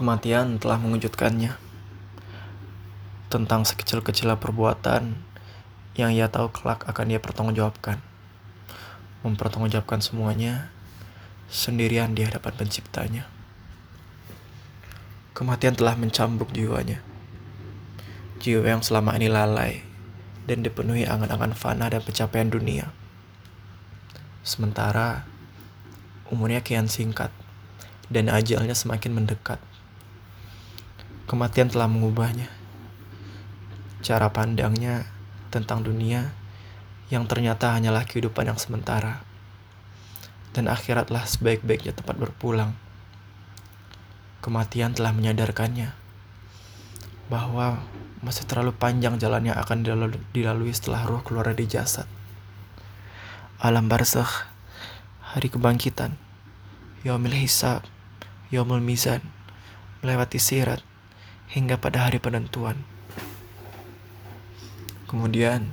Kematian telah mengejutkannya tentang sekecil-kecil perbuatan yang ia tahu kelak akan dia pertanggungjawabkan. Mempertanggungjawabkan semuanya sendirian di hadapan penciptanya. Kematian telah mencambuk jiwanya. Jiwa yang selama ini lalai dan dipenuhi angan-angan fana dan pencapaian dunia. Sementara umurnya kian singkat dan ajalnya semakin mendekat. Kematian telah mengubahnya. Cara pandangnya tentang dunia yang ternyata hanyalah kehidupan yang sementara. Dan akhiratlah sebaik-baiknya tempat berpulang. Kematian telah menyadarkannya bahwa masih terlalu panjang jalannya akan dilalui setelah roh keluar dari jasad. Alam barzakh, hari kebangkitan, yaumil hisab, yaumul mizan, melewati sirat, hingga pada hari penentuan. Kemudian,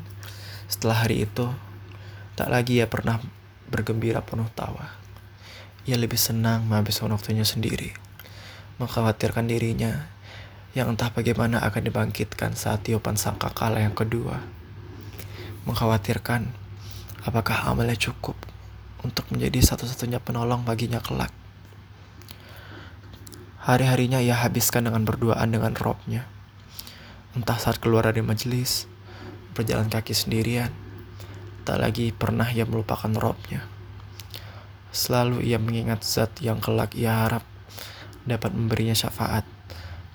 setelah hari itu, tak lagi ia pernah bergembira penuh tawa. Ia lebih senang menghabiskan waktunya sendiri, mengkhawatirkan dirinya yang entah bagaimana akan dibangkitkan saat tiupan sangka kalah yang kedua. Mengkhawatirkan apakah amalnya cukup untuk menjadi satu-satunya penolong baginya kelak. Hari-harinya ia habiskan dengan berduaan dengan robnya. Entah saat keluar dari majelis, berjalan kaki sendirian, tak lagi pernah ia melupakan robnya. Selalu ia mengingat zat yang kelak ia harap dapat memberinya syafaat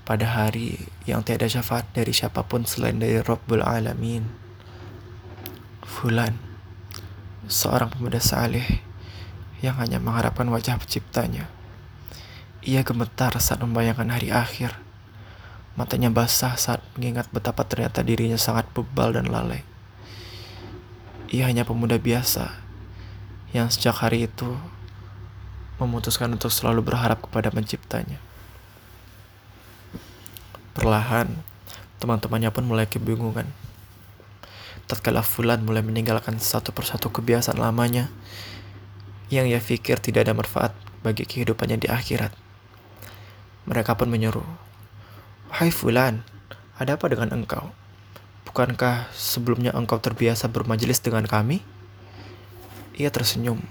pada hari yang tiada syafaat dari siapa pun selain dari Rabbul Alamin. Fulan, seorang pemuda saleh yang hanya mengharapkan wajah penciptanya. Ia gemetar saat membayangkan hari akhir. Matanya basah saat mengingat betapa ternyata dirinya sangat bebal dan lalai. Ia hanya pemuda biasa yang sejak hari itu memutuskan untuk selalu berharap kepada penciptanya. Perlahan, teman-temannya pun mulai kebingungan. Tatkala Fulan mulai meninggalkan satu persatu kebiasaan lamanya yang ia pikir tidak ada manfaat bagi kehidupannya di akhirat. Mereka pun menyeru, Hai Fulan, ada apa dengan engkau? Bukankah sebelumnya engkau terbiasa bermajelis dengan kami? Ia tersenyum.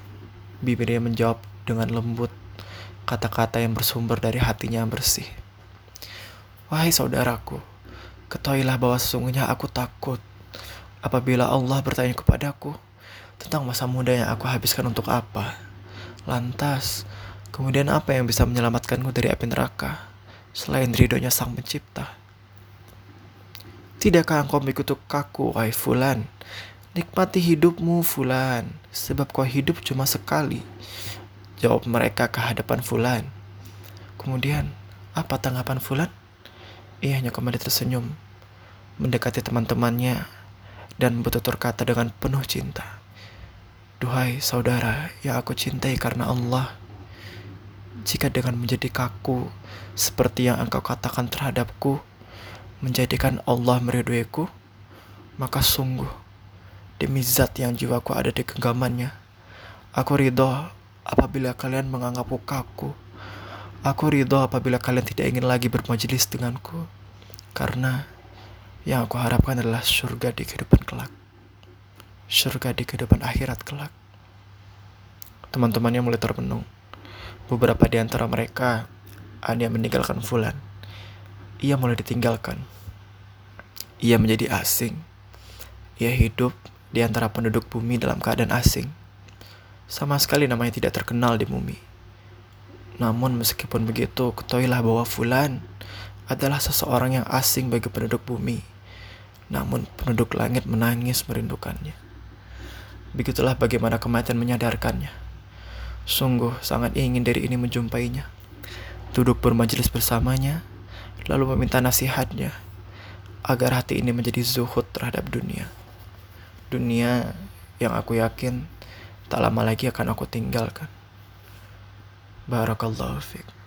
Bibirnya menjawab dengan lembut kata-kata yang bersumber dari hatinya yang bersih. Wahai saudaraku, ketahuilah bahwa sesungguhnya aku takut apabila Allah bertanya kepadaku tentang masa muda yang aku habiskan untuk apa. Lantas, kemudian apa yang bisa menyelamatkanku dari api neraka selain ridhonya sang pencipta? Tidakkah engkau mengikuti kaku, wahai Fulan? Nikmati hidupmu, Fulan, sebab kau hidup cuma sekali. Jawab mereka ke hadapan Fulan. Kemudian, apa tanggapan Fulan? Ia hanya kembali tersenyum, mendekati teman-temannya, dan bertutur kata dengan penuh cinta. Duhai saudara yang aku cintai karena Allah, jika dengan menjadi kaku seperti yang engkau katakan terhadapku, menjadikan Allah meriduiku, maka sungguh demi zat yang jiwaku ada di genggamannya, aku ridho apabila kalian menganggapku kaku Aku ridho apabila kalian tidak ingin lagi bermajelis denganku. Karena yang aku harapkan adalah surga di kehidupan kelak. Surga di kehidupan akhirat kelak. Teman-temannya mulai termenung. Beberapa di antara mereka ada yang meninggalkan Fulan. Ia mulai ditinggalkan. Ia menjadi asing. Ia hidup di antara penduduk bumi dalam keadaan asing. Sama sekali namanya tidak terkenal di bumi. Namun meskipun begitu, ketahuilah bahwa Fulan adalah seseorang yang asing bagi penduduk bumi. Namun penduduk langit menangis merindukannya. Begitulah bagaimana kematian menyadarkannya. Sungguh sangat ingin dari ini menjumpainya. Duduk bermajelis bersamanya, lalu meminta nasihatnya agar hati ini menjadi zuhud terhadap dunia. Dunia yang aku yakin tak lama lagi akan aku tinggalkan. Barakallahu fiqh.